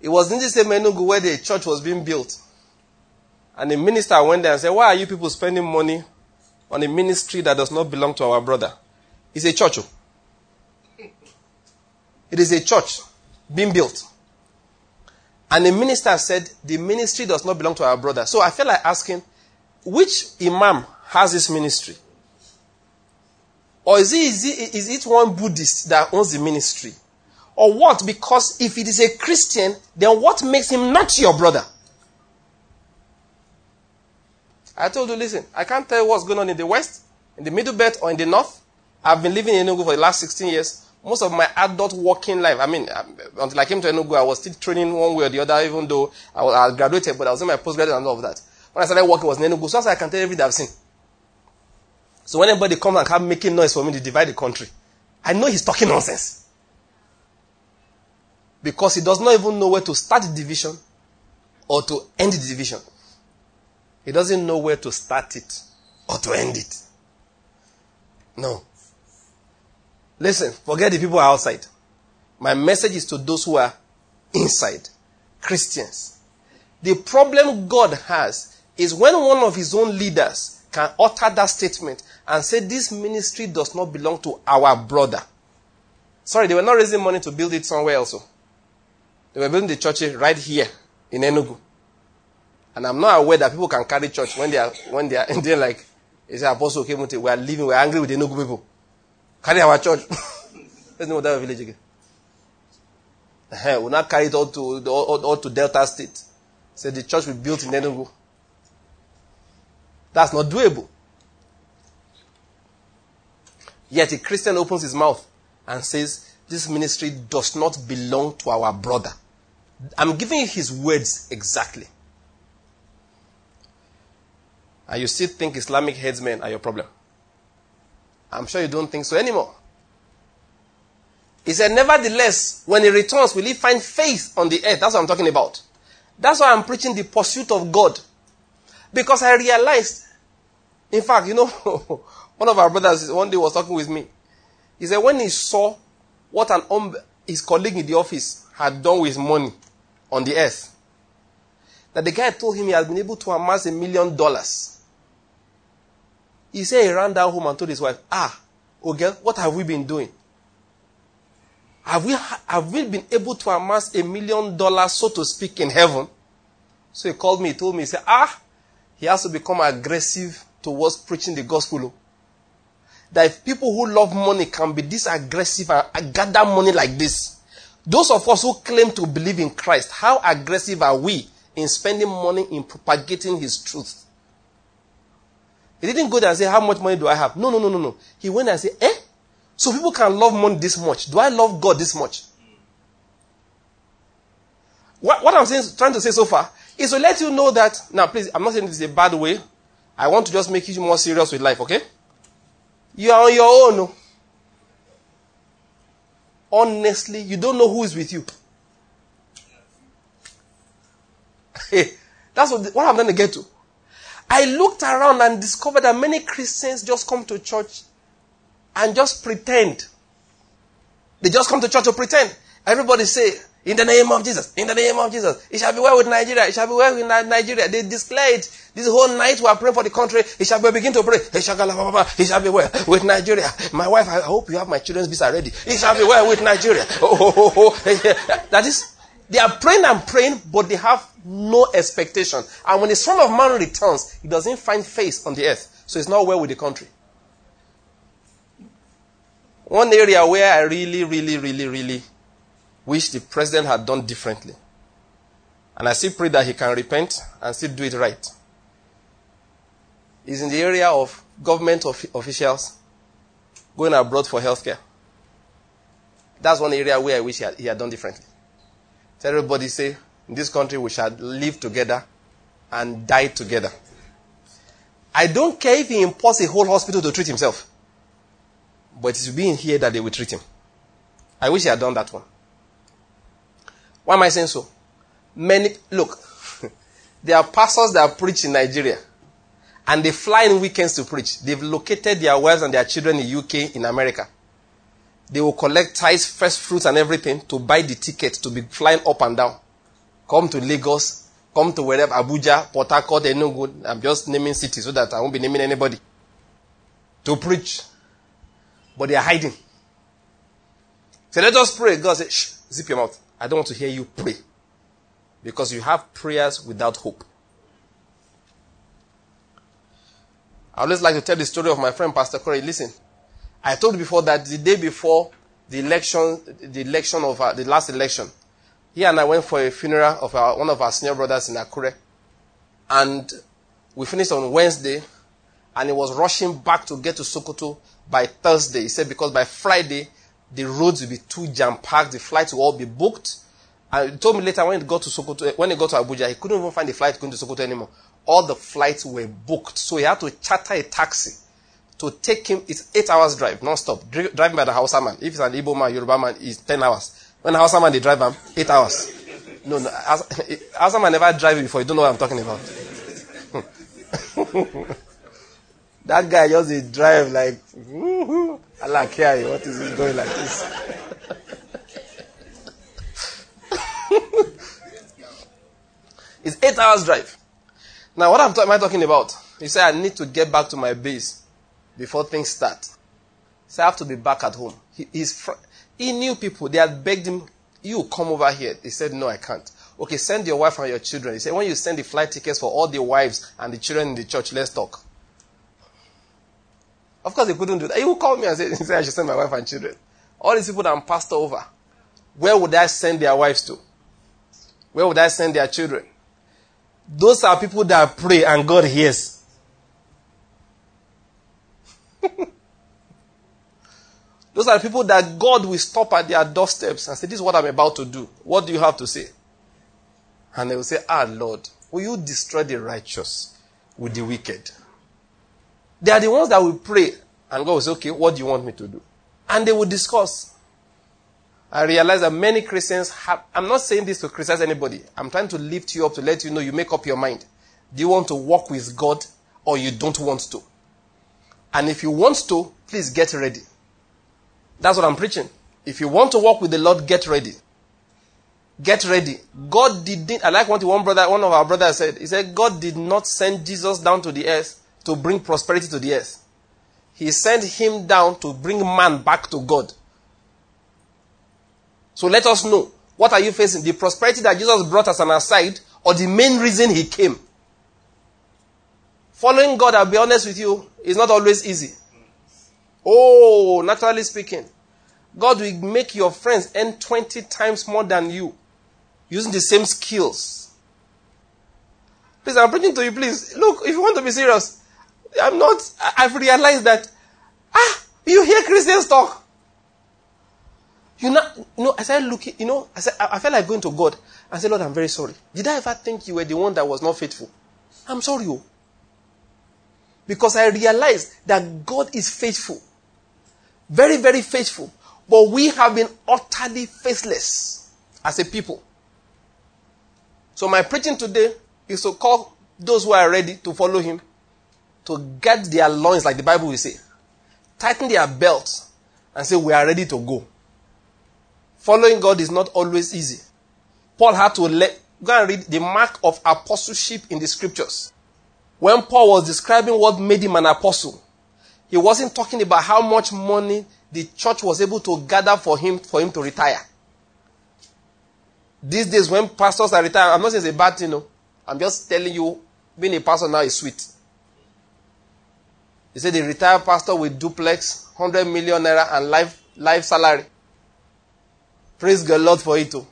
It was in the same Enugu where the church was being built. And the minister went there and said, Why are you people spending money on a ministry that does not belong to our brother? It's a church. oh. It is a church being built. And the minister said, The ministry does not belong to our brother. So I felt like asking, which imam has this ministry? Or is it, is it, is it one Buddhist that owns the ministry? Or what? Because if it is a Christian, then what makes him not your brother? I told you, listen, I can't tell you what's going on in the West, in the Middle Belt, or in the North. I've been living in Enugu for the last 16 years. Most of my adult working life, I mean, um, until I came to Enugu, I was still training one way or the other, even though I, was, I graduated, but I was in my postgraduate and all of that. When I started working, was in Enugu. So I can tell you everything I've seen. So when anybody comes and come making noise for me to divide the country, I know he's talking nonsense. Because he does not even know where to start the division or to end the division. He doesn't know where to start it or to end it. No. Listen, forget the people outside. My message is to those who are inside. Christians. The problem God has is when one of his own leaders can utter that statement and say this ministry does not belong to our brother. Sorry, they were not raising money to build it somewhere else. Oh. They were building the church right here in Enugu. And I'm not aware that people can carry church when they are when they are and they're like, they say Apostle came Kemuti, we are living, we are angry with the Enugu people. Carry our church. Let's know that village again. We'll not carry it all to all, all, to Delta State. Say the church we built in Enugu. That's not doable. Yet a Christian opens his mouth and says, This ministry does not belong to our brother. I'm giving you his words exactly. And you still think Islamic headsmen are your problem. I'm sure you don't think so anymore. He said, Nevertheless, when he returns, will he find faith on the earth? That's what I'm talking about. That's why I'm preaching the pursuit of God. Because I realized, in fact, you know, one of our brothers one day was talking with me. He said, when he saw what an um, his colleague in the office had done with money on the earth, that the guy told him he had been able to amass a million dollars. He said he ran down home and told his wife, Ah, okay, what have we been doing? Have we, have we been able to amass a million dollars, so to speak, in heaven? So he called me, he told me, he said, Ah, he has to become aggressive towards preaching the gospel. That if people who love money can be this aggressive and gather money like this, those of us who claim to believe in Christ, how aggressive are we in spending money in propagating his truth? He didn't go there and say, How much money do I have? No, no, no, no, no. He went and said, Eh? So people can love money this much. Do I love God this much? What, what I'm saying, trying to say so far is to let you know that, now please, I'm not saying this is a bad way. I want to just make you more serious with life, okay? You are on your own. Honestly, you don't know who is with you. Hey, That's what, what I'm trying to get to. I looked around and discovered that many Christians just come to church and just pretend. They just come to church to pretend. Everybody say, in the name of Jesus, in the name of Jesus, it shall be well with Nigeria, it shall be well with Nigeria. They declare it. This whole night we are praying for the country. It shall be, begin to pray. It shall, it shall be well with Nigeria. My wife, I hope you have my children's visa ready. It shall be well with Nigeria. Oh, oh, oh, oh. That is, they are praying and praying, but they have no expectation. And when the Son of Man returns, he doesn't find face on the earth. So it's not well with the country. One area where I really, really, really, really wish the president had done differently. And I still pray that he can repent and still do it right. Is in the area of government of officials going abroad for healthcare. That's one area where I wish he had, he had done differently. Tell everybody say, in this country we shall live together and die together. I don't care if he imports a whole hospital to treat himself. But it will be in here that they will treat him. I wish he had done that one. Why am I saying so? Many, look, there are pastors that preach in Nigeria and they fly in weekends to preach. They've located their wives and their children in UK, in America. They will collect tithes, first fruits and everything to buy the ticket to be flying up and down. come to Lagos, come to wherever, Abuja, Port Harcourt, Enugu. I'm just naming cities so that I won't be naming anybody. To preach. But they are hiding. So let us pray. God said, shh, zip your mouth. I don't want to hear you pray. Because you have prayers without hope. I always like to tell the story of my friend Pastor Corey. Listen, I told you before that the day before the election, the election of our, the last election, he and I went for a funeral of our, one of our senior brothers in Akure. And we finished on Wednesday, and he was rushing back to get to Sokoto by Thursday. He said because by Friday, the roads will be too jam-packed, the flights will all be booked. And he told me later when he got to Sokoto, eh, when he got to Abuja, he couldn't even find a flight going to Sokoto anymore. All the flights were booked. So he had to charter a taxi to take him. It's eight hours drive, non-stop. Driving by the Hausa man. If it's an Igbo man, Yoruba man, it's ten hours. When the Hausa man, they drive him, eight hours. No, no. Hausa man never drive before. You don't know what I'm talking about. that guy just drive like, Allah eh, care what is he going like this? it's eight hours drive. Now, what am I talking about? He said, I need to get back to my base before things start. So I have to be back at home. He, fr- he knew people. They had begged him, you come over here. He said, no, I can't. Okay, send your wife and your children. He said, when you send the flight tickets for all the wives and the children in the church, let's talk. Of course, he couldn't do that. He would call me and say, said I should send my wife and children. All these people that I'm passed over, where would I send their wives to? Where would I send their children? Those are people that pray and God hears. Those are people that God will stop at their doorsteps and say, This is what I'm about to do. What do you have to say? And they will say, Ah, Lord, will you destroy the righteous with the wicked? They are the ones that will pray. And God will say, Okay, what do you want me to do? And they will discuss. I realize that many Christians have, I'm not saying this to criticize anybody. I'm trying to lift you up to let you know you make up your mind. Do you want to walk with God or you don't want to? And if you want to, please get ready. That's what I'm preaching. If you want to walk with the Lord, get ready. Get ready. God didn't, I like what one brother, one of our brothers said. He said, God did not send Jesus down to the earth to bring prosperity to the earth. He sent him down to bring man back to God. So let us know. What are you facing? The prosperity that Jesus brought as an aside or the main reason he came? Following God, I'll be honest with you, is not always easy. Oh, naturally speaking, God will make your friends earn 20 times more than you using the same skills. Please, I'm preaching to you, please. Look, if you want to be serious, I'm not, I've realized that, ah, you hear Christians talk. You know, you know, I started looking, you know, I, said, I felt like going to God and say, Lord, I'm very sorry. Did I ever think you were the one that was not faithful? I'm sorry. Oh. Because I realized that God is faithful. Very, very faithful. But we have been utterly faithless as a people. So my preaching today is to call those who are ready to follow him to get their loins, like the Bible will say. Tighten their belts and say, we are ready to go. Following God is not always easy. Paul had to let, go and read the mark of apostleship in the scriptures. When Paul was describing what made him an apostle, he wasn't talking about how much money the church was able to gather for him for him to retire. These days, when pastors are retired, I'm not saying it's a bad thing, no. I'm just telling you, being a pastor now is sweet. He said the retired pastor with duplex, 100 million naira, and life, life salary. Praise the Lord for it too.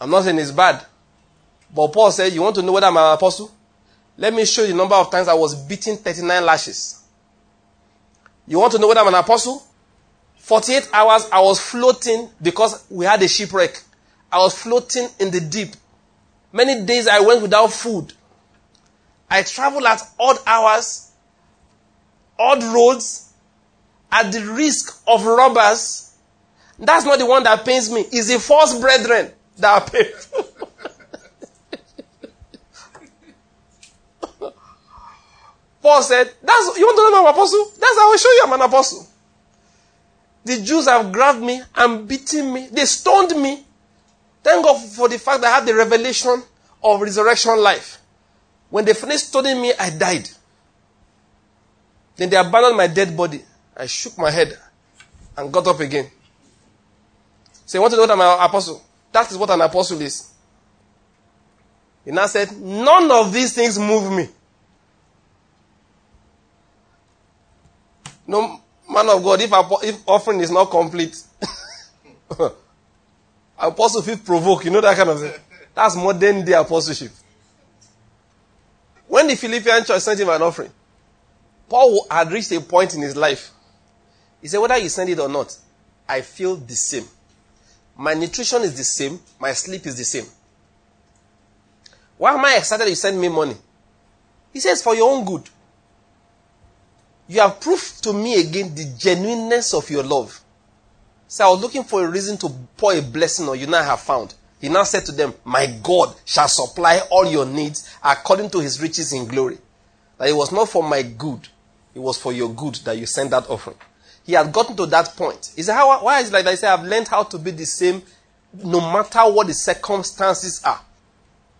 I'm not saying it's bad. But Paul said, You want to know whether I'm an apostle? Let me show you the number of times I was beaten 39 lashes. You want to know whether I'm an apostle? 48 hours I was floating because we had a shipwreck. I was floating in the deep. Many days I went without food. I traveled at odd hours, odd roads, at the risk of robbers. That's not the one that pains me. It's the false brethren that pay. Paul said, That's you want to know I'm an apostle? That's how I will show you I'm an apostle. The Jews have grabbed me and beaten me. They stoned me. Thank God for the fact that I had the revelation of resurrection life. When they finished studying me, I died. Then they abandoned my dead body. I shook my head and got up again. Say, so to know what I'm an apostle? That is what an apostle is. He now said, None of these things move me. No man of God, if, if offering is not complete, apostle feel provoke, you know that kind of thing. That's modern day apostleship. When the Philippian church sent him an offering, Paul had reached a point in his life. He said, Whether you send it or not, I feel the same. My nutrition is the same, my sleep is the same. Why am I excited you send me money? He says, For your own good. You have proved to me again the genuineness of your love. So I was looking for a reason to pour a blessing on you, now I have found. He now said to them, My God shall supply all your needs according to his riches in glory. That it was not for my good, it was for your good that you sent that offering. He had gotten to that point. He said, how, Why is it like that? He said, I've learned how to be the same no matter what the circumstances are.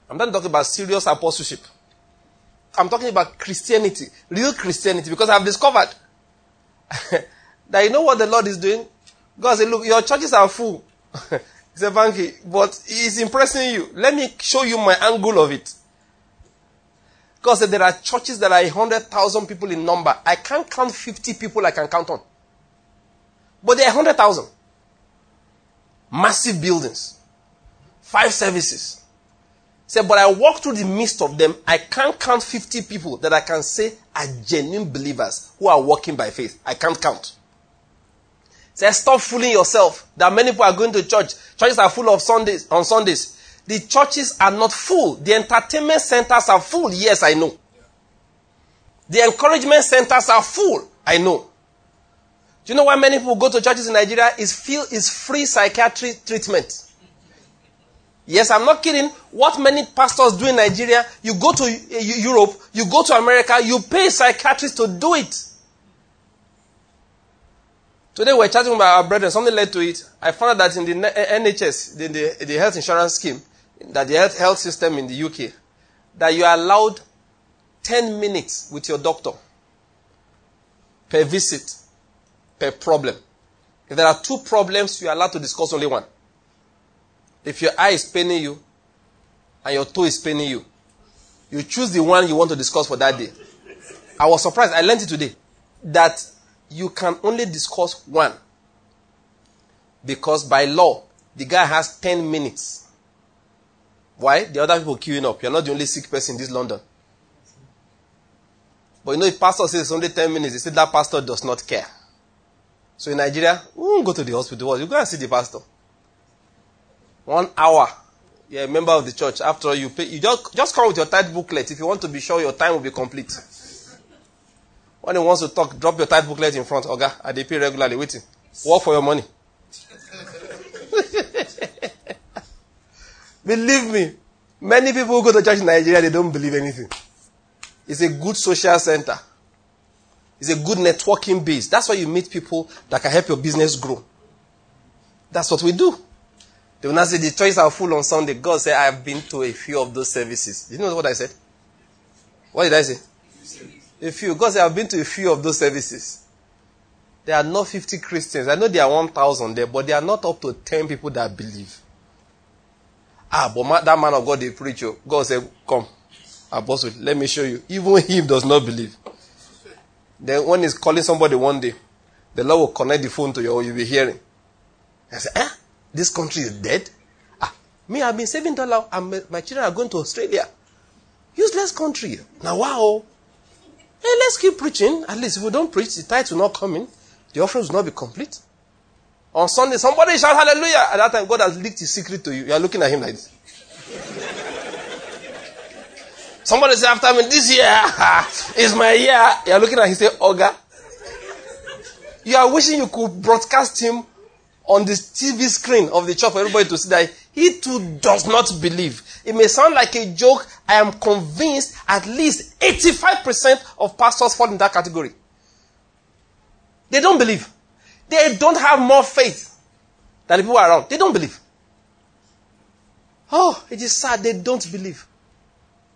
I'm not talking about serious apostleship. I'm talking about Christianity, real Christianity, because I've discovered that you know what the Lord is doing? God said, Look, your churches are full. he said, Banky, but He's impressing you. Let me show you my angle of it. God said, There are churches that are 100,000 people in number. I can't count 50 people I can count on. But there are 100,000. Massive buildings. Five services. Say, but I walk through the midst of them. I can't count 50 people that I can say are genuine believers who are walking by faith. I can't count. Say, stop fooling yourself. That many people are going to church. Churches are full of Sundays on Sundays. The churches are not full. The entertainment centers are full. Yes, I know. The encouragement centers are full. I know. Do you know why many people go to churches in Nigeria? Is feel is free psychiatry treatment. Yes, I'm not kidding. What many pastors do in Nigeria, you go to eh, Europe, you go to America, you pay psychiatrists to do it. Today we're chatting with our brethren, something led to it. I found out that in the NHS, the, the, the health insurance scheme, that the health, health system in the UK, that you are allowed 10 minutes with your doctor per visit, per problem. If there are two problems, you are allowed to discuss only one. If your eye is paining you and your toe is paining you, you choose the one you want to discuss for that day. I was surprised. I learned it today that you can only discuss one because by law the guy has 10 minutes. Why? The other people queuing up. You're not the only sick person in this London. But you know, if pastor says it's only 10 minutes, they say that pastor does not care. So in Nigeria, we won't go to the hospital. You go and see the pastor. One hour. You're a member of the church. After all, you pay. You just, just come with your tithe booklet if you want to be sure your time will be complete. When he wants to talk, drop your tithe booklet in front. Okay, I they pay regularly. Waiting. Work for your money. Believe me, many people who go to church in Nigeria, they don't believe anything. It's a good social center. It's a good networking base. That's why you meet people that can help your business grow. That's what we do. They will not say the churches are full on Sunday. God said, I have been to a few of those services. You know what I said? What did I say? A few. God said, I've been to a few of those services. There are not 50 Christians. I know there are 1,000 there, but there are not up to 10 people that believe. Ah, but that man of God, the preacher, God said, Come, apostle, let me show you. Even him does not believe. Then when he's calling somebody one day, the Lord will connect the phone to you, or you'll be hearing. I said, eh? This country is dead. Ah, me, I've been saving dollar and my children are going to Australia. Useless country. Now, wow. Hey, let's keep preaching. At least if we don't preach, the tithe will not come in. The offerings will not be complete. On Sunday, somebody shout hallelujah. At that time, God has leaked his secret to you. You are looking at him like this. somebody say after me, this year is my year. You are looking at him, say, Oga. You are wishing you could broadcast him on the TV screen of the church for everybody to see that he too does not believe. It may sound like a joke. I am convinced at least 85% of pastors fall in that category. They don't believe. They don't have more faith than the people around. They don't believe. Oh, it is sad they don't believe.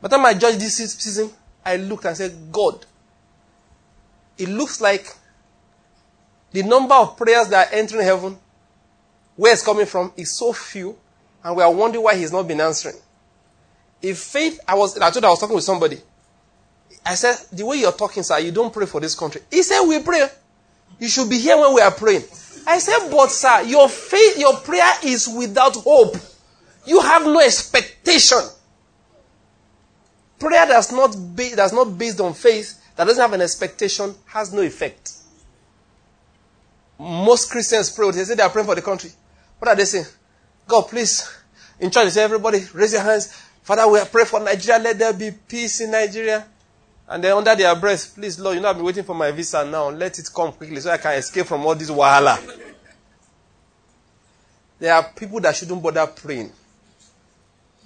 By the time I judged this season, I looked and said, God, it looks like the number of prayers that are entering heaven, where it's coming from, is so few, and we are wondering why He's not been answering. If faith, I was, I told I was talking with somebody. I said, the way you're talking, sir, you don't pray for this country. He said, we pray. You should be here when we are praying. I said, but sir, your faith, your prayer is without hope. You have no expectation. Prayer that's not, that's not based on faith, that doesn't have an expectation, has no effect. Most Christians pray, they say they are praying for the country. What are they saying? God, please. In they say, everybody, raise your hands. Father, we are pray for Nigeria. Let there be peace in Nigeria. And then under their breath, please, Lord, you know I've been waiting for my visa now. Let it come quickly so I can escape from all this wahala. There are people that shouldn't bother praying.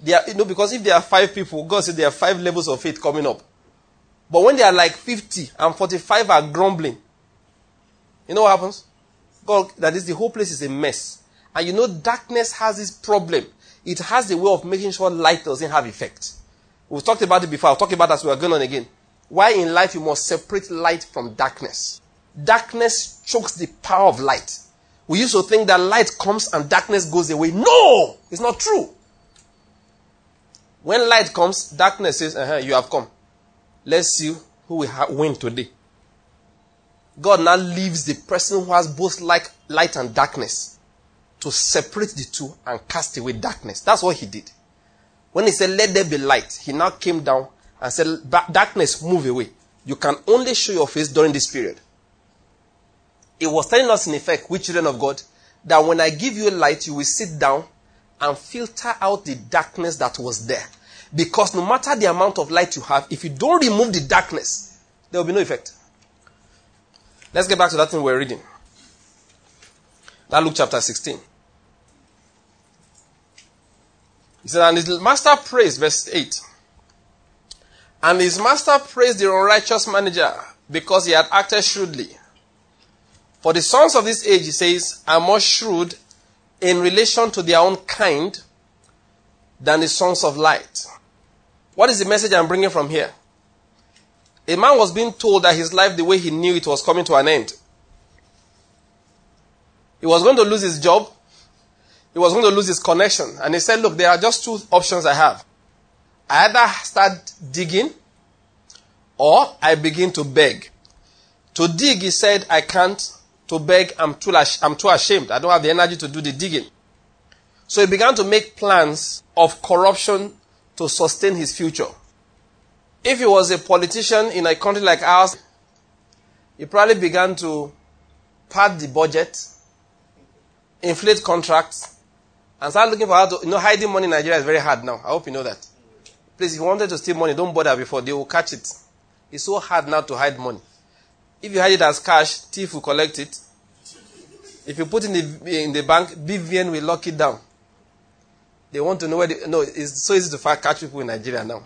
They are, you know, because if there are five people, God said there are five levels of faith coming up. But when they are like 50 and 45 are grumbling, you know what happens? God, that is the whole place is a mess. And you know, darkness has this problem. It has a way of making sure light doesn't have effect. We've talked about it before. I'll talk about it as we are going on again. Why in life you must separate light from darkness. Darkness chokes the power of light. We used to think that light comes and darkness goes away. No! It's not true. When light comes, darkness says, uh-huh, you have come. Let's see who will win today. God now leaves the person who has both light, light and darkness to separate the two and cast away darkness. That's what he did. When he said, let there be light, he now came down and said, darkness, move away. You can only show your face during this period. It was telling us in effect, we children of God, that when I give you light, you will sit down and filter out the darkness that was there. Because no matter the amount of light you have, if you don't remove the darkness, there will be no effect. Let's get back to that thing we're reading. That Luke chapter 16. He said, And his master praised, verse 8. And his master praised the unrighteous manager because he had acted shrewdly. For the sons of this age, he says, are more shrewd in relation to their own kind than the sons of light. What is the message I'm bringing from here? A man was being told that his life, the way he knew it, was coming to an end. He was going to lose his job. He was going to lose his connection. And he said, Look, there are just two options I have. I either start digging or I begin to beg. To dig, he said, I can't. To beg, I'm too, I'm too ashamed. I don't have the energy to do the digging. So he began to make plans of corruption to sustain his future. If he was a politician in a country like ours, he probably began to pad the budget, inflate contracts, and start looking for how to, you know, hiding money in Nigeria is very hard now. I hope you know that. Please, if you wanted to steal money, don't bother before they will catch it. It's so hard now to hide money. If you hide it as cash, thief will collect it. If you put it in the, in the bank, BVN will lock it down. They want to know where they, no, it's so easy to catch people in Nigeria now.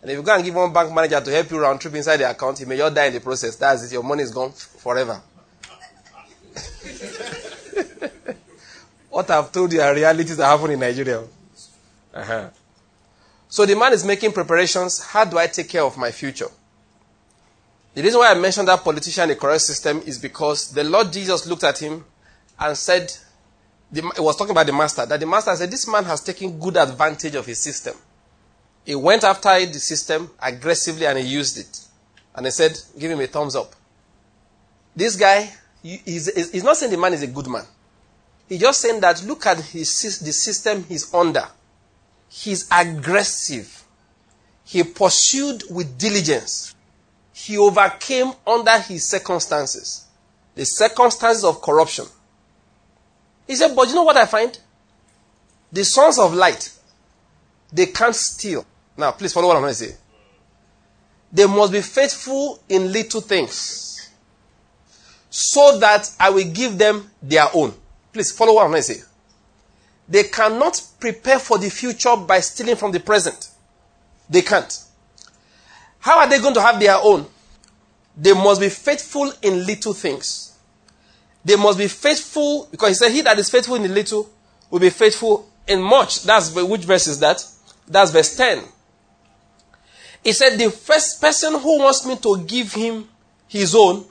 And if you go and give one bank manager to help you round trip inside the account, he may just die in the process. That's it. Your money is gone forever. what I've told you are realities that happen in Nigeria. Uh-huh. So the man is making preparations. How do I take care of my future? The reason why I mentioned that politician in the correct system is because the Lord Jesus looked at him and said, the, he was talking about the master, that the master said, This man has taken good advantage of his system. He went after the system aggressively and he used it. And he said, Give him a thumbs up. This guy, he's, he's not saying the man is a good man. He's just saying that look at his, the system he's under. He's aggressive. He pursued with diligence. He overcame under his circumstances. The circumstances of corruption. He said, But you know what I find? The sons of light, they can't steal. Now, please follow what I'm going to say. They must be faithful in little things so that I will give them their own. Please follow what I'm going to say. They cannot prepare for the future by stealing from the present. They can't. How are they going to have their own? They must be faithful in little things. They must be faithful because he said, He that is faithful in the little will be faithful in much. That's which verse is that? That's verse 10. He said, The first person who wants me to give him his own,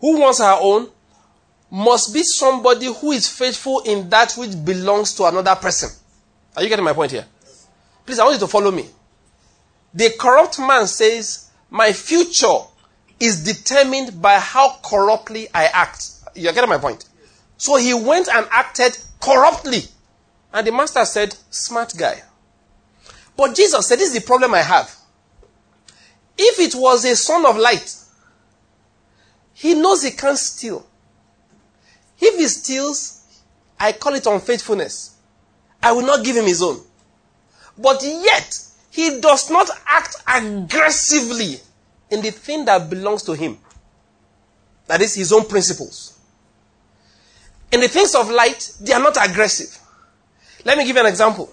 who wants her own, must be somebody who is faithful in that which belongs to another person. Are you getting my point here? Please, I want you to follow me. The corrupt man says, My future is determined by how corruptly I act. You're getting my point? So he went and acted corruptly. And the master said, Smart guy. But Jesus said, This is the problem I have. If it was a son of light, he knows he can't steal. If he steals, I call it unfaithfulness. I will not give him his own. But yet, he does not act aggressively in the thing that belongs to him. That is his own principles. In the things of light, they are not aggressive. Let me give you an example.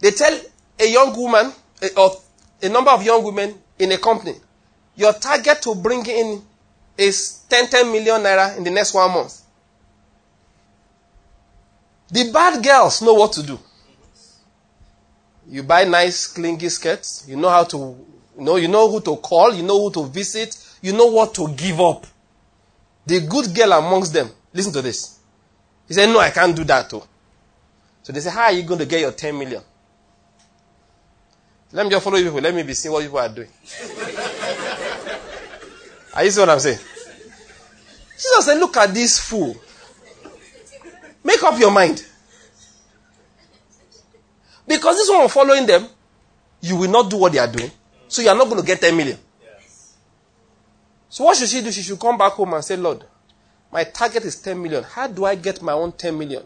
They tell a young woman, or a number of young women in a company, your target to bring in is 10, 10 million naira in the next one month. The bad girls know what to do. You buy nice, clingy skirts. You know how to, you know, you know who to call. You know who to visit. You know what to give up. The good girl amongst them, listen to this. He said, No, I can't do that too. So they say, How are you going to get your 10 million? Let me just follow you people. Let me be seeing what people are doing. are you see what I'm saying? Jesus said, Look at this fool. Make up your mind. Because this one following them, you will not do what they are doing. So you are not going to get 10 million. So what should she do? She should come back home and say, Lord, my target is 10 million. How do I get my own 10 million?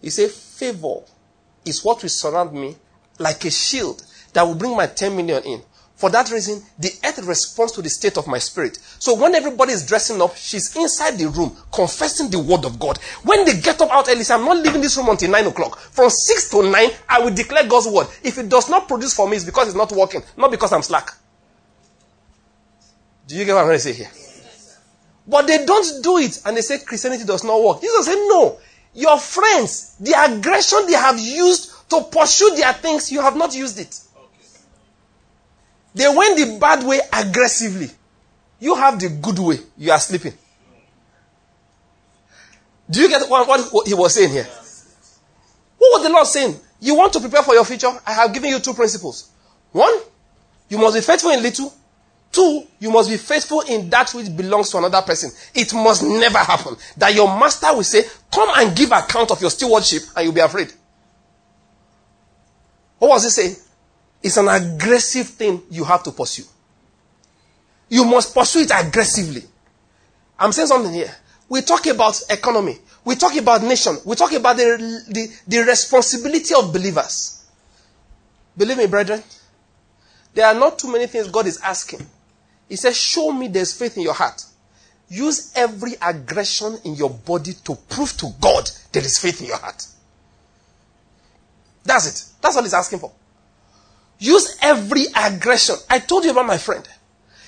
He said, favor is what will surround me like a shield that will bring my 10 million in. For that reason, the earth responds to the state of my spirit. So when everybody is dressing up, she's inside the room confessing the word of God. When they get up out early, I'm not leaving this room until 9 o'clock. From 6 to 9, I will declare God's word. If it does not produce for me, it's because it's not working, not because I'm slack. Do you get what I'm trying to say here? But they don't do it and they say Christianity does not work. Jesus said, No. Your friends, the aggression they have used to pursue their things, you have not used it. They went the bad way aggressively. You have the good way. You are sleeping. Do you get what, what, he was saying here? What was the Lord saying? You want to prepare for your future? I have given you two principles. One, you must be faithful in little. Two, you must be faithful in that which belongs to another person. It must never happen that your master will say, Come and give account of your stewardship, and you'll be afraid. What was he saying? It's an aggressive thing you have to pursue. You must pursue it aggressively. I'm saying something here. We talk about economy. We talk about nation. We talk about the, the, the responsibility of believers. Believe me, brethren, there are not too many things God is asking. He says, Show me there's faith in your heart. Use every aggression in your body to prove to God there is faith in your heart. That's it. That's all he's asking for. Use every aggression. I told you about my friend.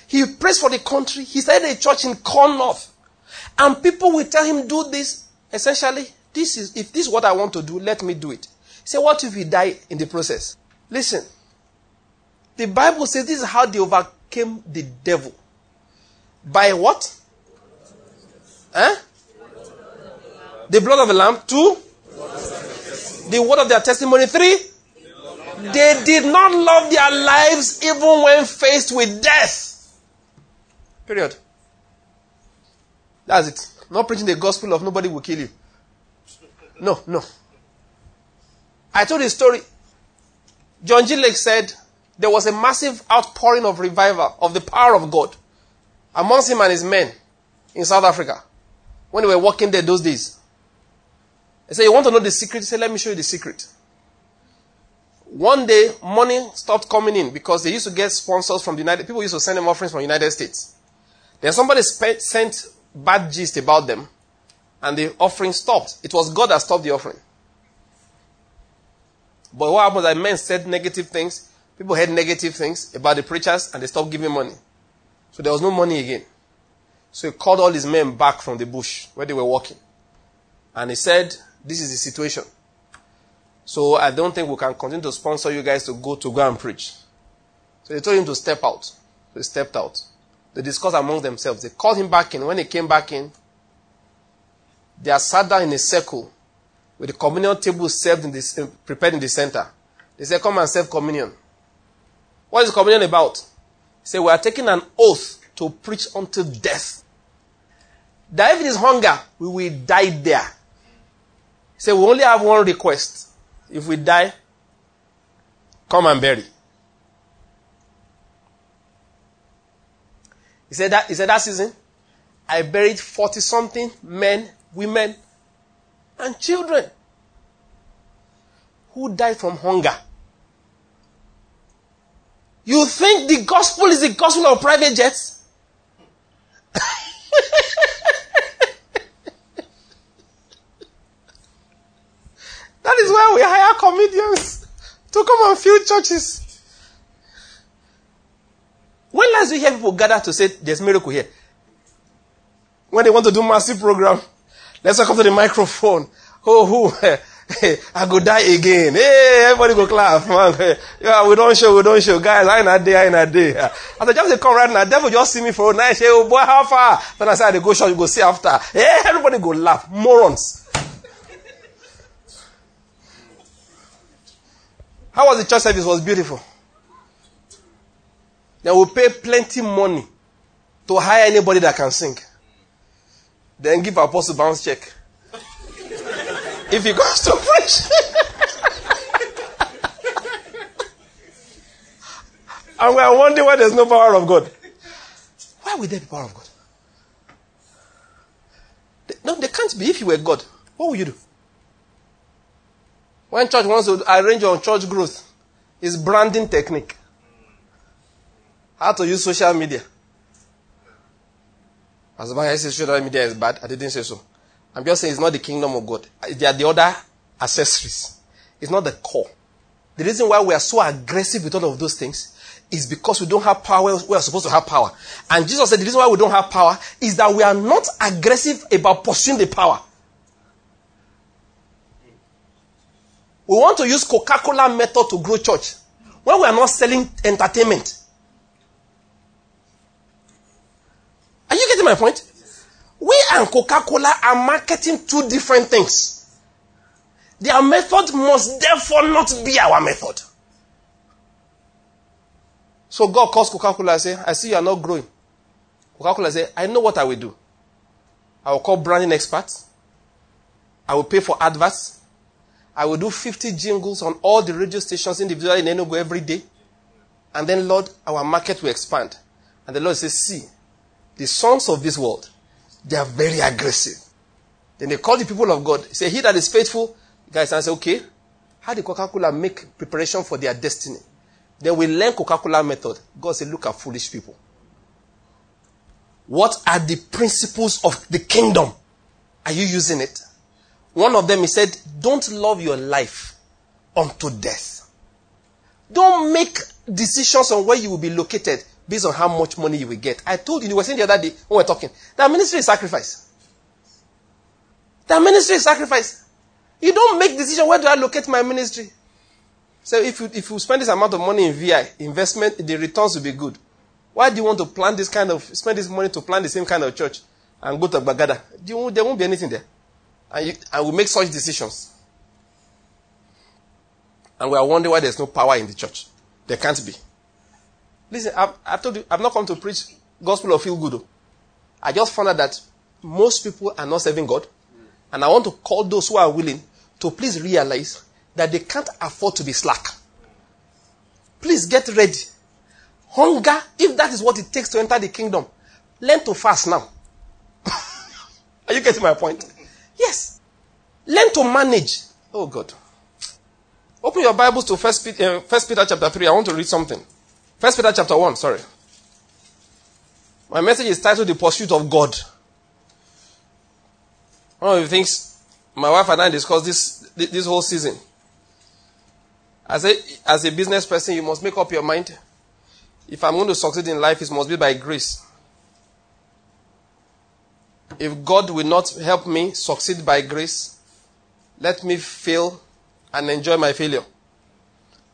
He prays for the country. He started a church in Corn North. And people will tell him, do this. Essentially, this is, if this is what I want to do, let me do it. Say, what if he die in the process? Listen. The Bible says this is how they overcame the devil. By what? Huh? The blood of the lamb. Two. The word of their testimony. Three they did not love their lives even when faced with death. Period. That's it. Not preaching the gospel of nobody will kill you. No, no. I told a story. John G. Lake said there was a massive outpouring of revival of the power of God amongst him and his men in South Africa when they were working there those days. He said, You want to know the secret? He said, Let me show you the secret. One day, money stopped coming in because they used to get sponsors from the United People used to send them offerings from the United States. Then somebody spent, sent bad gist about them, and the offering stopped. It was God that stopped the offering. But what happened that men said negative things, people heard negative things about the preachers, and they stopped giving money. So there was no money again. So he called all his men back from the bush where they were working. And he said, This is the situation. So I don't think we can continue to sponsor you guys to go to go and preach. So they told him to step out. So he stepped out. They discussed among themselves. They called him back in. When he came back in, they are sat down in a circle with the communion table served in this, uh, prepared in the center. They said, Come and serve communion. What is communion about? He said, We are taking an oath to preach until death. That if it is hunger, we will die there. He said, We only have one request. If we die, come and bury. He said that he said that season, I buried 40 something men, women, and children who died from hunger. You think the gospel is the gospel of private jets? That is why we hire comedians to come and fill churches. When last you hear people gather to say there's miracle here? When they want to do massive program, let's come to the microphone. Oh, who? I go die again. Hey, everybody go clap, man. Yeah, we don't show, we don't show. Guys, I in a day, I in a day. As I just come right now, devil just see me for a night. Say, oh boy, how far? Then I say, they go short, you go see after. Hey, everybody go laugh. Morons. How was the church service? It was beautiful. They will pay plenty money to hire anybody that can sing. Then give apostle bounce check. if he goes to preach. and we are wondering why there's no power of God. Why would there be power of God? No, there can't be. If you were God, what would you do? When church wants to arrange your church growth, it's branding technique. How to use social media. As long as social media is bad, I didn't say so. I'm just saying it's not the kingdom of God. They are the other accessories. It's not the core. The reason why we are so aggressive with all of those things is because we don't have power we are supposed to have power. And Jesus said the reason why we don't have power is that we are not aggressive about pursuing the power. We want to use Coca-Cola method to grow church when we are not selling entertainment. Are you getting my point? We and Coca Cola are marketing two different things. Their method must therefore not be our method. So God calls Coca Cola and says, I see you are not growing. Coca Cola says, I know what I will do. I will call branding experts. I will pay for adverts. I will do 50 jingles on all the radio stations individually in Enugu every day. And then, Lord, our market will expand. And the Lord says, See, the sons of this world, they are very aggressive. Then they call the people of God. Say, He that is faithful, guys, and say, okay, how did Coca-Cola make preparation for their destiny? Then we learn Coca-Cola method. God said, look at foolish people. What are the principles of the kingdom? Are you using it? One of them, he said, don't love your life unto death. Don't make decisions on where you will be located based on how much money you will get. I told you, you were saying the other day when we were talking, that ministry is sacrifice. That ministry is sacrifice. You don't make decision where do I locate my ministry. So if you, if you spend this amount of money in VI, investment, the returns will be good. Why do you want to plan this kind of, spend this money to plan the same kind of church and go to Bagada? There won't be anything there. And, you, and we make such decisions. And we are wondering why there's no power in the church. There can't be. Listen, I've, I've, told you, I've not come to preach gospel of feel good. I just found out that most people are not serving God. And I want to call those who are willing to please realize that they can't afford to be slack. Please get ready. Hunger, if that is what it takes to enter the kingdom, learn to fast now. are you getting my point? Yes. Learn to manage. Oh God. Open your Bibles to First Peter, uh, First Peter chapter 3. I want to read something. First Peter chapter 1, sorry. My message is titled The Pursuit of God. One of the things my wife and I discussed this, this whole season. As a, as a business person, you must make up your mind. If I'm going to succeed in life, it must be by grace. If God will not help me succeed by grace, let me fail and enjoy my failure.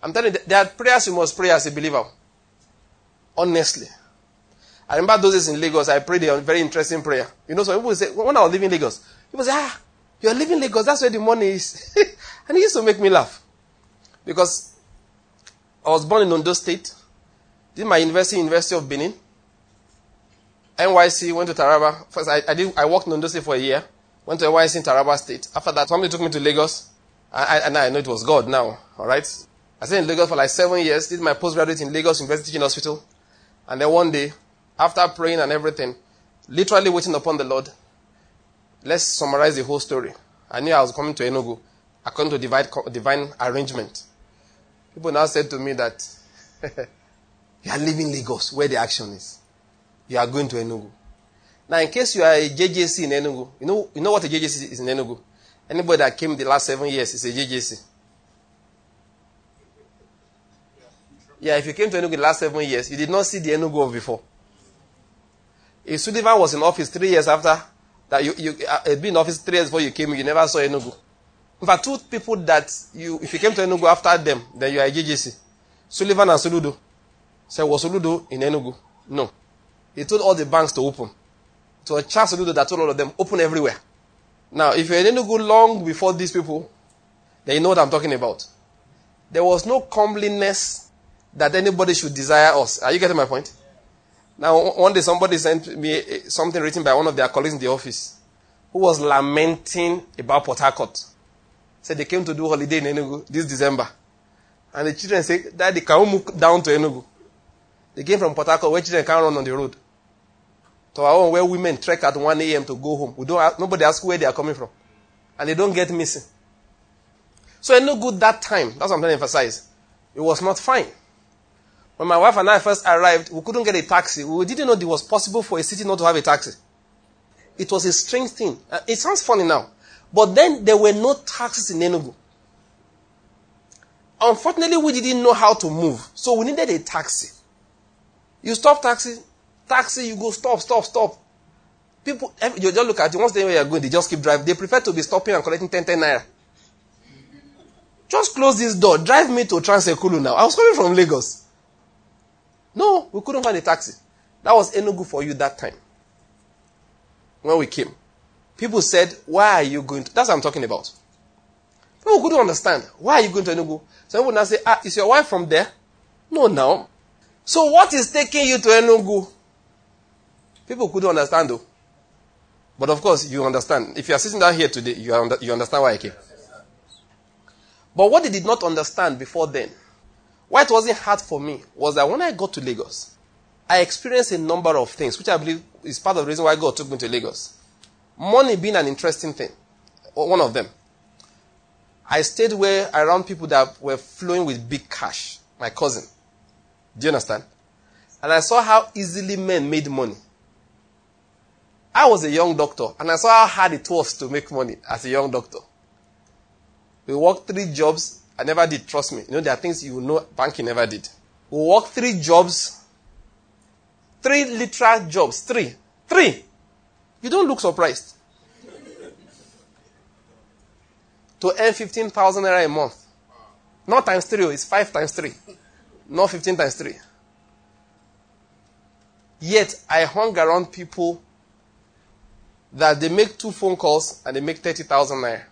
I'm telling you, there are prayers you must pray as a believer. Honestly. I remember those days in Lagos, I prayed a very interesting prayer. You know, some people say, when I was living in Lagos, people say, ah, you're living Lagos, that's where the money is. and it used to make me laugh. Because I was born in Ondo State, did my university, University of Benin. NYSC, went to Taraba. First, I, I, did, I worked in Ondo for a year. Went to NYSC in Taraba State. After that, somebody took me to Lagos. I, I, and I know it was God now. All right? I stayed in Lagos for like seven years. Did my postgraduate in Lagos University Teaching Hospital. And then one day, after praying and everything, literally waiting upon the Lord, let's summarize the whole story. I knew I was coming to Enugu according to divine, divine arrangement. People now said to me that you are leaving Lagos where the action is. You are going to Enugu. Now, in case you are a JJC in Enugu, you know, you know what a JJC is in Enugu? Anybody that came the last seven years is a JJC. Yeah, if you came to Enugu the last seven years, you did not see the Enugu of before. If Sullivan was in office three years after that, you, you uh, been in office three years before you came, you never saw Enugu. In fact, two people that you, if you came to Enugu after them, then you are a JJC. Sullivan and Soludo. So was Soludo in Enugu? No. He told all the banks to open. So a Charles Soludo that told all of them, open everywhere. Now, if you're in Enugu long before these people, then you know what I'm talking about. There was no comeliness that anybody should desire us. Are you getting my point? Now, one day somebody sent me something written by one of their colleagues in the office who was lamenting about Port Harcourt. Said they came to do holiday in Enugu this December. And the children said, Daddy, can we move down to Enugu? They came from Port Harcourt where children can't run on the road. To our own, where women trek at 1 a.m. to go home. We don't ask, nobody asks where they are coming from. And they don't get missing. So Enugu that time, that's what I'm trying to emphasize. It was not fine. When my wife and I first arrived, we couldn't get a taxi. We didn't know it was possible for a city not to have a taxi. It was a strange thing. Uh, it sounds funny now. But then there were no taxis in Enugu. Unfortunately, we didn't know how to move. So we needed a taxi. You stop taxi, taxi, you go stop, stop, stop. People, you just look at it, once they know you're going, they just keep driving. They prefer to be stopping and collecting 10, 10 naira. Just close this door. Drive me to Trans-Ekulu now. I was coming from Lagos. No, we couldn't find a taxi. That was Enugu for you that time. When we came. People said, Why are you going to? That's what I'm talking about. People couldn't understand. Why are you going to Enugu? Some people now say, Ah, is your wife from there? No, now. So what is taking you to Enugu? People couldn't understand though. But of course, you understand. If you are sitting down here today, you, under, you understand why I came. But what they did not understand before then why it wasn't hard for me was that when I got to Lagos, I experienced a number of things, which I believe is part of the reason why God took me to Lagos. Money being an interesting thing, one of them. I stayed where around people that were flowing with big cash. My cousin. Do you understand? And I saw how easily men made money. I was a young doctor, and I saw how hard it was to make money as a young doctor. We worked three jobs I never did, trust me. You know, there are things you know banking never did. We worked three jobs, three literal jobs, three. Three. You don't look surprised. to earn 15,000 naira a month. Not times three, oh, it's five times three. Not 15 times three. Yet, I hung around people that they make two phone calls and they make 30,000 naira.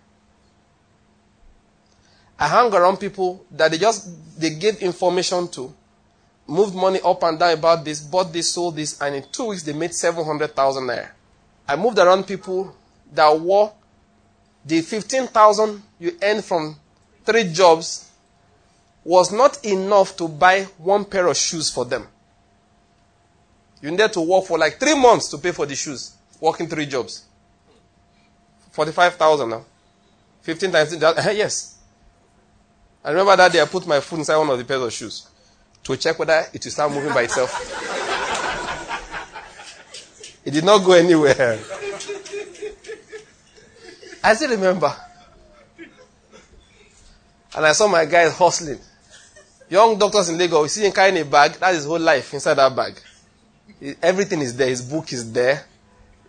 I hang around people that they just they gave information to, moved money up and down about this, bought this, sold this, and in two weeks they made seven hundred thousand naira. I moved around people that wore the fifteen thousand you earn from three jobs was not enough to buy one pair of shoes for them. You needed to work for like three months to pay for the shoes, working three jobs. Forty-five thousand now. Fifteen times yes. I remember that day I put my foot inside one of the pairs of shoes to check whether it will start moving by itself. it did not go anywhere. I still remember. And I saw my guys hustling. Young doctors in Lagos, we see him carrying a bag. That is his whole life inside that bag. Everything is there. His book is there.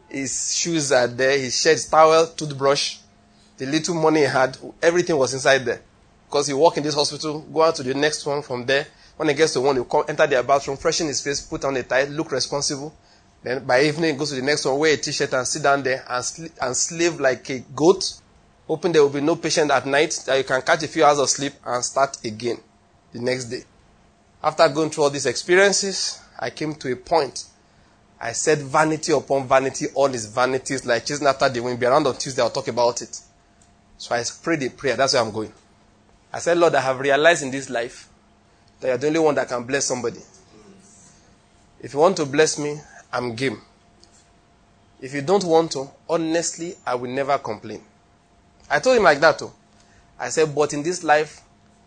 His shoes are there. His shirt, towel, toothbrush. The little money he had, everything was inside there. Because he walk in this hospital, go out to the next one from there. When he gets to one, you come, enter their bathroom, freshen his face, put on a tie, look responsible. Then by evening, goes to the next one, wear a t-shirt and sit down there and, sl- and slave like a goat. Hoping there will be no patient at night, that you can catch a few hours of sleep and start again the next day. After going through all these experiences, I came to a point. I said vanity upon vanity, all is vanities, like chasing after the wind. Be around on Tuesday, I'll talk about it. So I prayed a prayer. That's where I'm going. I said, Lord, I have realized in this life that you're the only one that can bless somebody. If you want to bless me, I'm game. If you don't want to, honestly, I will never complain. I told him like that too. I said, but in this life,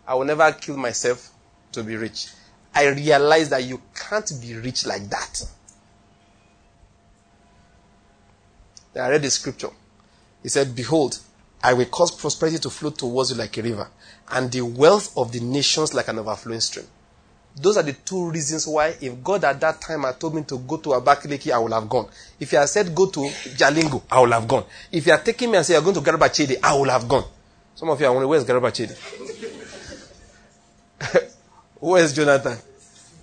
I will never kill myself to be rich. I realized that you can't be rich like that. Then I read the scripture. He said, Behold, I will cause prosperity to flow towards you like a river, and the wealth of the nations like an overflowing stream. Those are the two reasons why, if God at that time had told me to go to Abakaliki, I would have gone. If He had said go to Jalingo, I would have gone. If He had taken me and said you're going to Garabachede, I would have gone. Some of you are wondering, where's Garabachede? where's Jonathan?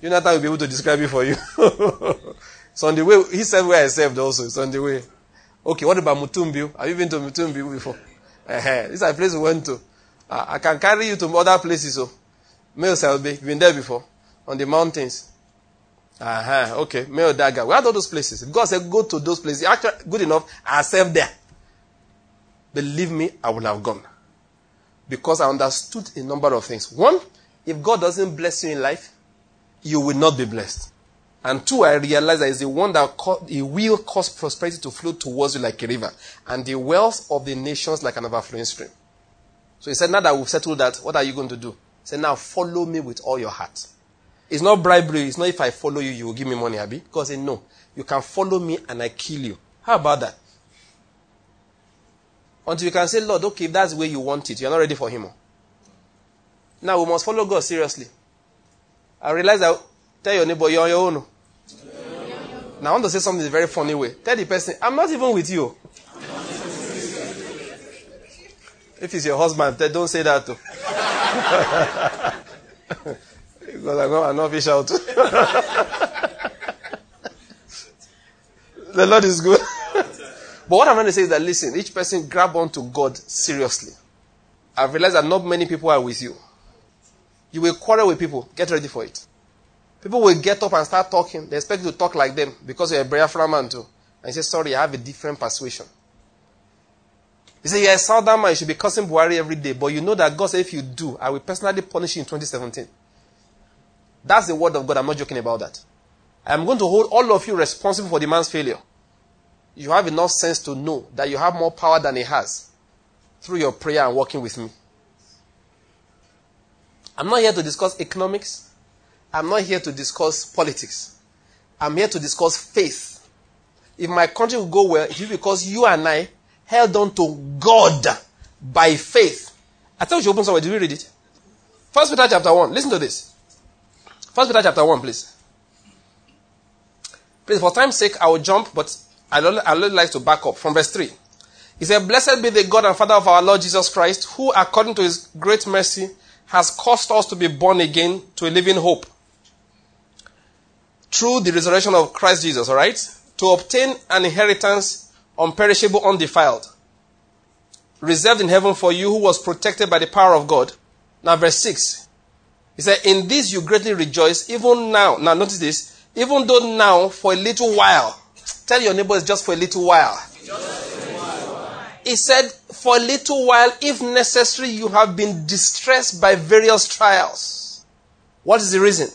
Jonathan will be able to describe it for you. it's on the way. He said where I served also. It's on the way. Okay, what about Mutumbi? Have you been to Mutumbi before? Uh-huh. This is a place we went to. Uh, I can carry you to other places. So, Male Selby, you've been there before on the mountains. Uh-huh. Okay. Male Daga. We had all those places. God said, go to those places. Actually, good enough. I served there. Believe me, I would have gone. Because I understood a number of things. One, if God doesn't bless you in life, you will not be blessed. And two, I realized that it's the one that he will cause prosperity to flow towards you like a river, and the wealth of the nations like an overflowing stream. So he said, Now that we've settled that, what are you going to do? He said, Now follow me with all your heart. It's not bribery. It's not if I follow you, you will give me money, Abby. Because said, no, you can follow me and I kill you. How about that? Until you can say, Lord, okay, if that's the way you want it, you're not ready for him. Now we must follow God seriously. I realize that tell your neighbor you're on your own. Now I want to say something in a very funny way. Tell the person, I'm not even with you. if it's your husband, then don't say that too. because I'm not, I'm not out. the Lord is good. but what I'm trying to say is that listen, each person grab onto God seriously. I've realized that not many people are with you. You will quarrel with people. Get ready for it. People will get up and start talking. They expect you to talk like them because you're a Biafra man too. And you say, sorry, I have a different persuasion. You say, you're a southern man, you should be cursing Buhari every day. But you know that God said, if you do, I will personally punish you in 2017. That's the word of God. I'm not joking about that. I'm going to hold all of you responsible for the man's failure. You have enough sense to know that you have more power than he has through your prayer and working with me. I'm not here to discuss economics. I'm not here to discuss politics. I'm here to discuss faith. If my country will go well, it be because you and I held on to God by faith. I thought you open somewhere. Did we read it? First Peter chapter 1. Listen to this. First Peter chapter 1, please. Please, for time's sake, I will jump, but I would really like to back up from verse 3. He said, Blessed be the God and Father of our Lord Jesus Christ, who according to his great mercy has caused us to be born again to a living hope. Through the resurrection of Christ Jesus, alright? To obtain an inheritance unperishable, undefiled, reserved in heaven for you who was protected by the power of God. Now verse 6. He said, In this you greatly rejoice, even now. Now, notice this. Even though now, for a little while, tell your neighbors just for a little while. He said, For a little while, if necessary, you have been distressed by various trials. What is the reason?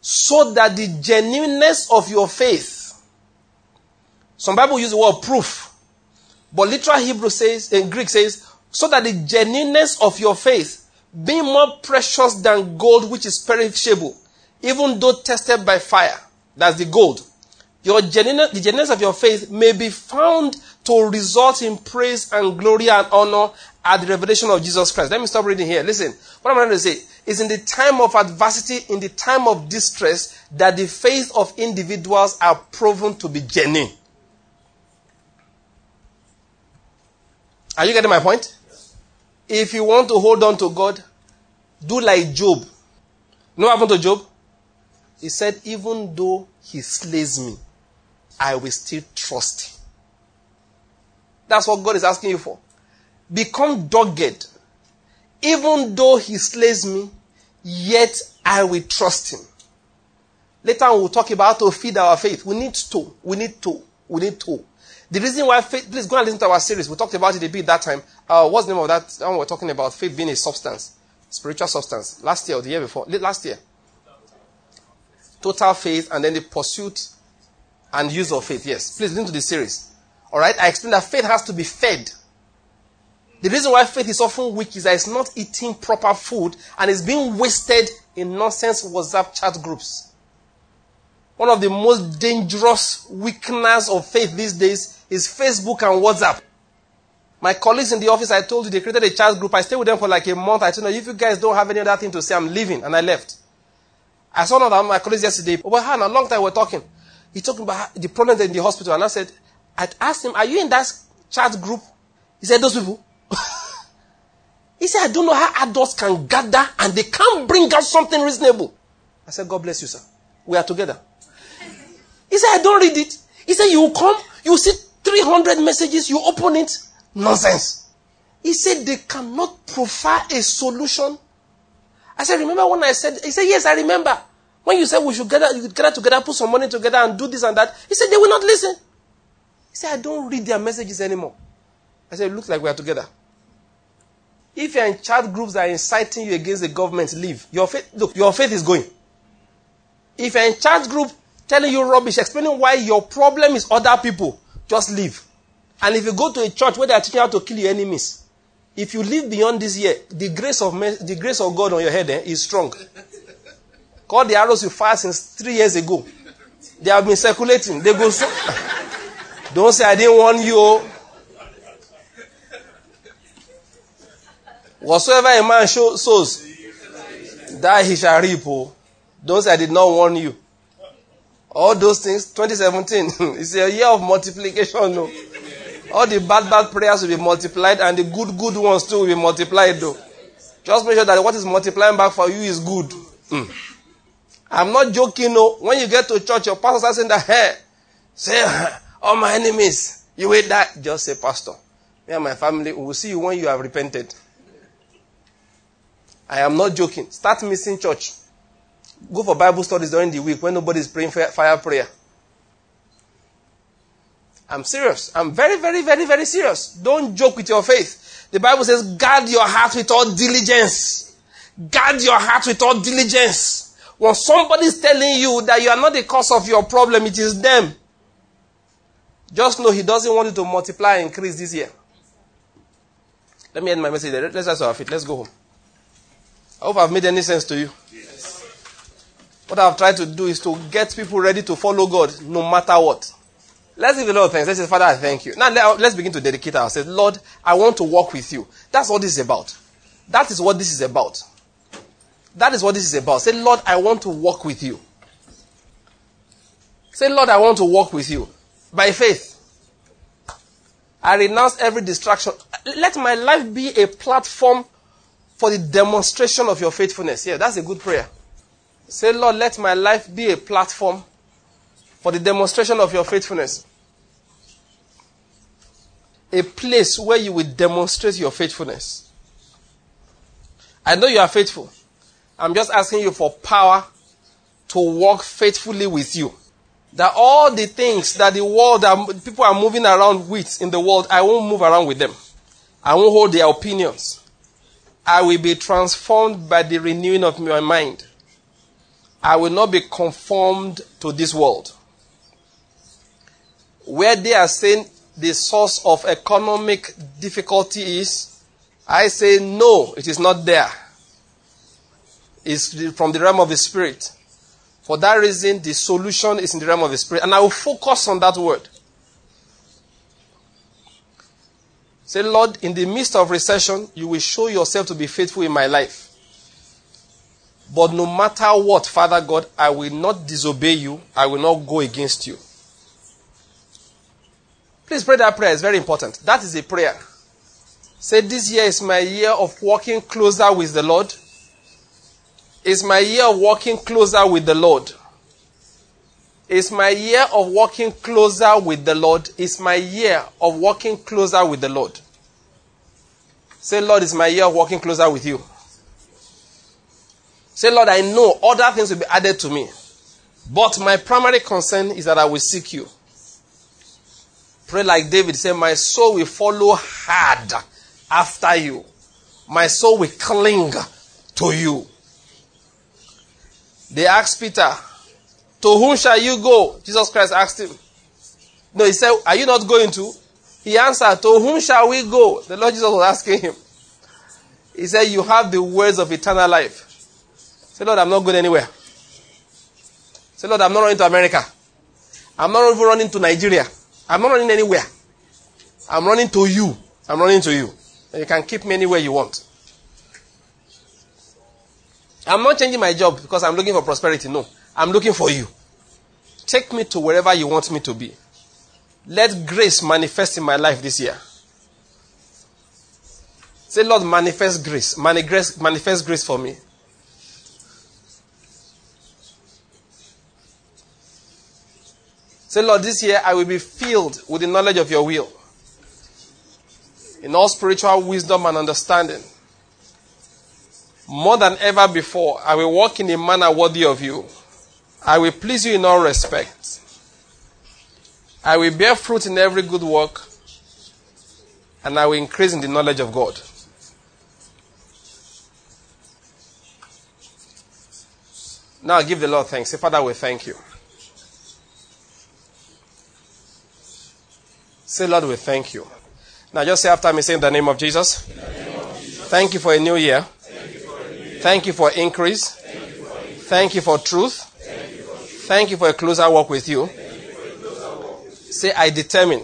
So that the genuineness of your faith, some Bible use the word proof, but literal Hebrew says, in Greek says, so that the genuineness of your faith, being more precious than gold which is perishable, even though tested by fire. That's the gold. Your genuine, the genuineness of your faith may be found to result in praise and glory and honor at the revelation of Jesus Christ. Let me stop reading here. Listen, what I'm trying to say is in the time of adversity, in the time of distress, that the faith of individuals are proven to be genuine. Are you getting my point? If you want to hold on to God, Do like Job. You know what happened to Job? He said, even though he slays me, I will still trust him. That's what God is asking you for. Become dogged. Even though he slays me, yet I will trust him. Later on, we'll talk about how to feed our faith. We need to. We need to. We need to. The reason why faith, please go and listen to our series. We talked about it a bit that time. Uh, what's the name of that? When we we're talking about faith being a substance, spiritual substance. Last year or the year before? Last year. Total faith and then the pursuit and use of faith. Yes. Please listen to the series. Alright? I explained that faith has to be fed. The reason why faith is often weak is that it's not eating proper food and it's being wasted in nonsense WhatsApp chat groups. One of the most dangerous weakness of faith these days is Facebook and WhatsApp. My colleagues in the office, I told you, they created a chat group. I stayed with them for like a month. I told them, if you guys don't have any other thing to say, I'm leaving. And I left. I saw one of my colleagues yesterday. Over a long time we were talking. He talking about the problems in the hospital. And I said, I asked him, are you in that chat group? He said, those people. He said, I don't know how adults can gather and they can't bring out something reasonable. I said, God bless you, sir. We are together. He said, I don't read it. He said, you come, you see 300 messages, you open it. Nonsense. He said, they cannot provide a solution. I said, remember when I said, he said, yes, I remember. When you said we should gather, gather together, put some money together and do this and that. He said, they will not listen. He said, I don't read their messages anymore. I said, it looks like we are together. If you're in chat groups that are inciting you against the government, leave. Your faith, look, your faith is going. If you're in chat group telling you rubbish, explaining why your problem is other people, just leave. And if you go to a church where they are teaching how to kill your enemies, if you live beyond this year, the grace of the grace of God on your head eh, is strong. Call the arrows you fired since three years ago. They have been circulating. They go so. Don't say I didn't warn you. Whatsoever a man show, sows, that he shall reap. Oh. Say I did not warn you. All those things, 2017, is a year of multiplication. No. All the bad, bad prayers will be multiplied and the good, good ones too will be multiplied though. Just make sure that what is multiplying back for you is good. Mm. I'm not joking, no. When you get to church, your pastor starts saying that, hey, say, all my enemies, you will that. Just say, Pastor, me and my family, will see you when you have repented. I am not joking. Start missing church. Go for Bible studies during the week when nobody is praying fire prayer. I'm serious. I'm very, very, very, very serious. Don't joke with your faith. The Bible says, guard your heart with all diligence. Guard your heart with all diligence. When somebody is telling you that you are not the cause of your problem, it is them. Just know he doesn't want you to multiply and increase this year. Let me end my message. Let's ask our feet. Let's go home. I hope I've made any sense to you. Yes. What I've tried to do is to get people ready to follow God no matter what. Let's give the Lord thanks. Let's say, Father, I thank you. Now let's begin to dedicate ourselves. Lord, I want to walk with you. That's what this is about. That is what this is about. That is what this is about. Say, Lord, I want to walk with you. Say, Lord, I want to walk with you. By faith. I renounce every distraction. Let my life be a platform for the demonstration of your faithfulness. Yeah, that's a good prayer. Say, Lord, let my life be a platform for the demonstration of your faithfulness. A place where you will demonstrate your faithfulness. I know you are faithful. I'm just asking you for power to walk faithfully with you. That all the things that the world, that people are moving around with in the world, I won't move around with them. I won't hold their opinions. I will be transformed by the renewing of my mind. I will not be conformed to this world where they are saying the source of economic difficulty is, I say no, it is not there. It's from the realm of the spirit. For that reason, the solution is in the realm of the spirit. And I will focus on that word. Say, Lord, in the midst of recession, you will show yourself to be faithful in my life. But no matter what, Father God, I will not disobey you. I will not go against you. Please pray that prayer. It's very important. That is a prayer. Say, This year is my year of walking closer with the Lord. It's my year of walking closer with the Lord. It's my year of walking closer with the Lord. It's my year of walking closer with the Lord. Say, Lord, it's my year of walking closer with you. Say, Lord, I know other things will be added to me. But my primary concern is that I will seek you. Pray like David. Say, My soul will follow hard after you. My soul will cling to you. They asked Peter, To whom shall you go? Jesus Christ asked him. No, he said, Are you not going to? He answered, To whom shall we go? The Lord Jesus was asking him. He said, You have the words of eternal life. Say, Lord, I'm not going anywhere. Say, Lord, I'm not running to America. I'm not even running to Nigeria. I'm not running anywhere. I'm running to you. I'm running to you. And you can keep me anywhere you want. I'm not changing my job because I'm looking for prosperity. No. I'm looking for you. Take me to wherever you want me to be. Let grace manifest in my life this year. Say, Lord, manifest grace. Manifest, manifest grace for me. Say, Lord, this year I will be filled with the knowledge of your will. In all spiritual wisdom and understanding. More than ever before, I will walk in a manner worthy of you. I will please you in all respects. I will bear fruit in every good work. And I will increase in the knowledge of God. Now give the Lord thanks. Say, Father, we thank you. Say, Lord, we thank you. Now just say after me, say in the name of Jesus. Thank you for a new year. Thank you for increase. Thank you for truth. Thank you for a closer walk with you. Say, I determine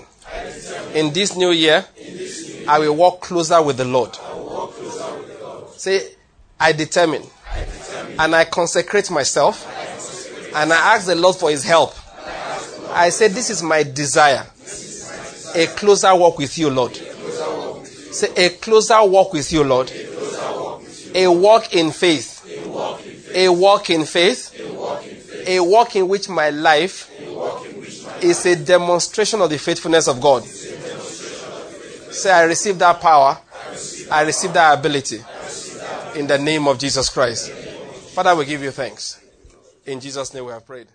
in this new year, I will walk closer with the Lord. Say, I determine and I consecrate myself and I ask the Lord for his help. I say, This is my desire a closer walk with you, Lord. Say, a closer walk with you, Lord. A walk in faith. A walk in faith. A walk in which my life is a demonstration of the faithfulness of God. Say, I receive that power. I receive that ability. In the name of Jesus Christ. Father, we give you thanks. In Jesus' name we have prayed.